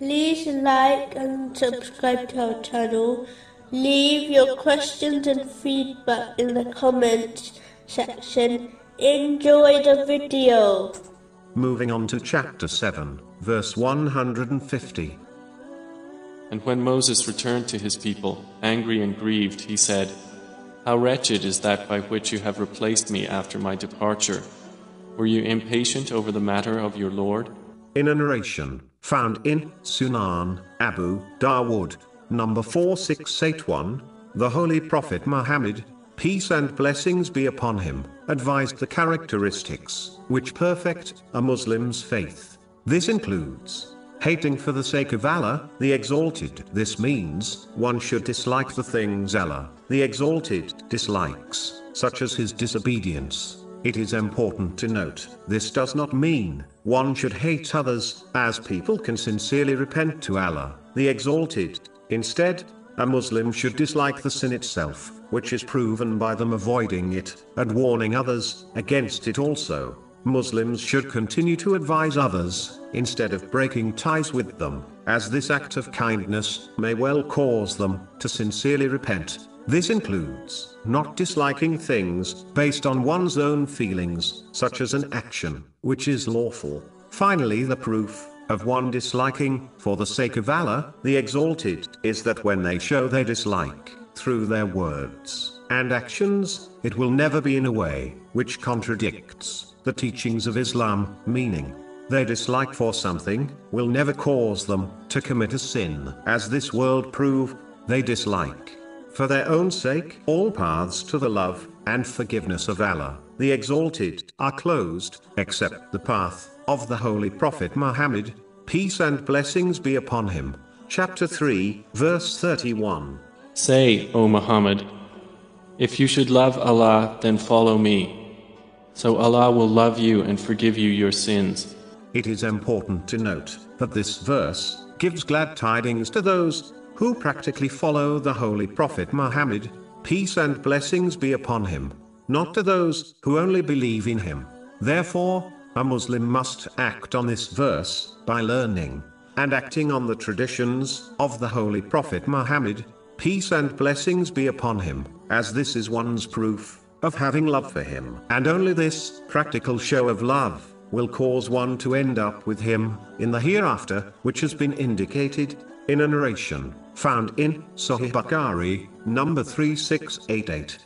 like and subscribe to our channel. Leave your questions and feedback in the comments section. Enjoy the video. Moving on to chapter 7, verse 150. And when Moses returned to his people, angry and grieved, he said, How wretched is that by which you have replaced me after my departure. Were you impatient over the matter of your Lord? In a narration found in Sunan Abu Dawood, number 4681, the Holy Prophet Muhammad, peace and blessings be upon him, advised the characteristics which perfect a Muslim's faith. This includes hating for the sake of Allah, the Exalted. This means one should dislike the things Allah, the Exalted, dislikes, such as his disobedience it is important to note, this does not mean, one should hate others, as people can sincerely repent to Allah, the Exalted. Instead, a Muslim should dislike the sin itself, which is proven by them avoiding it, and warning others against it also. Muslims should continue to advise others, instead of breaking ties with them, as this act of kindness may well cause them to sincerely repent. This includes not disliking things based on one's own feelings, such as an action, which is lawful. Finally, the proof of one disliking, for the sake of Allah, the Exalted, is that when they show their dislike, through their words and actions, it will never be in a way which contradicts the teachings of Islam, meaning, their dislike for something will never cause them to commit a sin, as this world prove they dislike for their own sake, all paths to the love and forgiveness of Allah, the Exalted, are closed, except the path of the Holy Prophet Muhammad, peace and blessings be upon him. Chapter 3, verse 31. Say, O Muhammad, if you should love Allah, then follow me. So Allah will love you and forgive you your sins. It is important to note that this verse gives glad tidings to those who practically follow the Holy Prophet Muhammad, peace and blessings be upon him, not to those who only believe in him. Therefore, a Muslim must act on this verse by learning and acting on the traditions of the Holy Prophet Muhammad, peace and blessings be upon him, as this is one's proof of having love for him. And only this practical show of love will cause one to end up with him in the hereafter, which has been indicated in a narration found in Sahih Bukhari, number 3688.